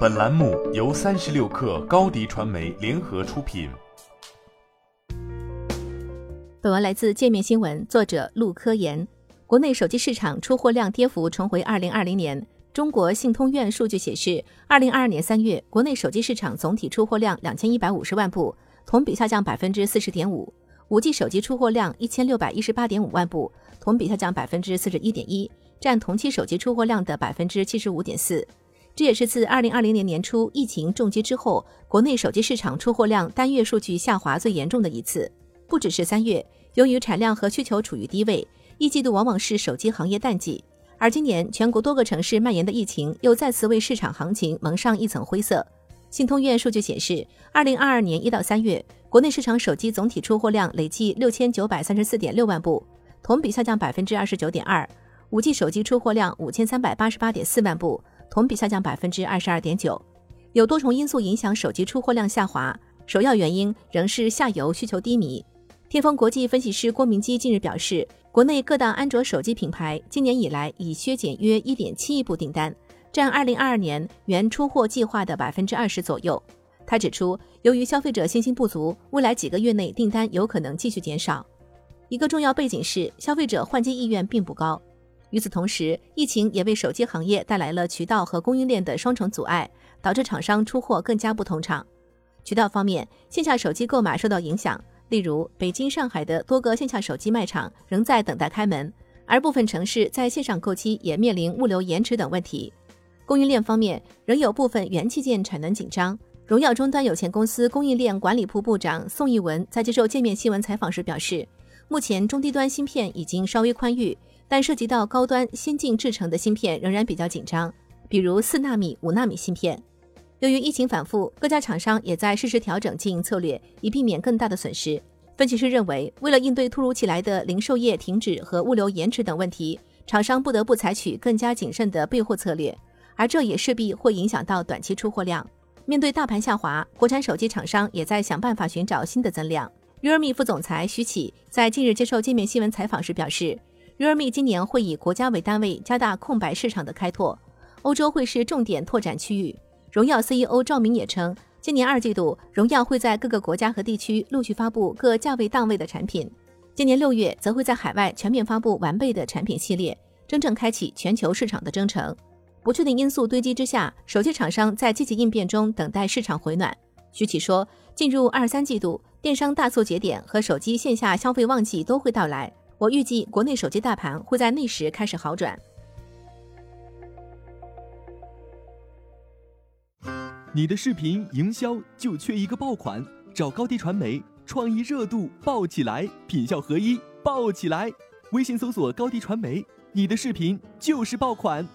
本栏目由三十六氪高低传媒联合出品。本文来自界面新闻，作者陆科研。国内手机市场出货量跌幅重回二零二零年。中国信通院数据显示，二零二二年三月，国内手机市场总体出货量两千一百五十万部，同比下降百分之四十点五。五 G 手机出货量一千六百一十八点五万部，同比下降百分之四十一点一，占同期手机出货量的百分之七十五点四。这也是自二零二零年年初疫情重击之后，国内手机市场出货量单月数据下滑最严重的一次。不只是三月，由于产量和需求处于低位，一季度往往是手机行业淡季。而今年全国多个城市蔓延的疫情，又再次为市场行情蒙上一层灰色。信通院数据显示，二零二二年一到三月，国内市场手机总体出货量累计六千九百三十四点六万部，同比下降百分之二十九点二。五 G 手机出货量五千三百八十八点四万部，同比下降百分之二十二点九。有多重因素影响手机出货量下滑，首要原因仍是下游需求低迷。天风国际分析师郭明基近日表示，国内各大安卓手机品牌今年以来已削减约一点七亿部订单，占二零二二年原出货计划的百分之二十左右。他指出，由于消费者信心不足，未来几个月内订单有可能继续减少。一个重要背景是，消费者换机意愿并不高。与此同时，疫情也为手机行业带来了渠道和供应链的双重阻碍，导致厂商出货更加不通畅。渠道方面，线下手机购买受到影响。例如，北京、上海的多个线下手机卖场仍在等待开门，而部分城市在线上购机也面临物流延迟等问题。供应链方面，仍有部分元器件产能紧张。荣耀终端有限公司供应链管理部部长宋义文在接受界面新闻采访时表示，目前中低端芯片已经稍微宽裕，但涉及到高端先进制程的芯片仍然比较紧张，比如四纳米、五纳米芯片。由于疫情反复，各家厂商也在适时调整经营策略，以避免更大的损失。分析师认为，为了应对突如其来的零售业停止和物流延迟等问题，厂商不得不采取更加谨慎的备货策略，而这也势必会影响到短期出货量。面对大盘下滑，国产手机厂商也在想办法寻找新的增量。realme 副总裁徐启在近日接受界面新闻采访时表示，realme 今年会以国家为单位，加大空白市场的开拓，欧洲会是重点拓展区域。荣耀 CEO 赵明也称，今年二季度，荣耀会在各个国家和地区陆续发布各价位档位的产品。今年六月，则会在海外全面发布完备的产品系列，真正开启全球市场的征程。不确定因素堆积之下，手机厂商在积极应变中等待市场回暖。徐启说，进入二三季度，电商大促节点和手机线下消费旺季都会到来。我预计，国内手机大盘会在那时开始好转。你的视频营销就缺一个爆款，找高低传媒，创意热度爆起来，品效合一爆起来。微信搜索高低传媒，你的视频就是爆款。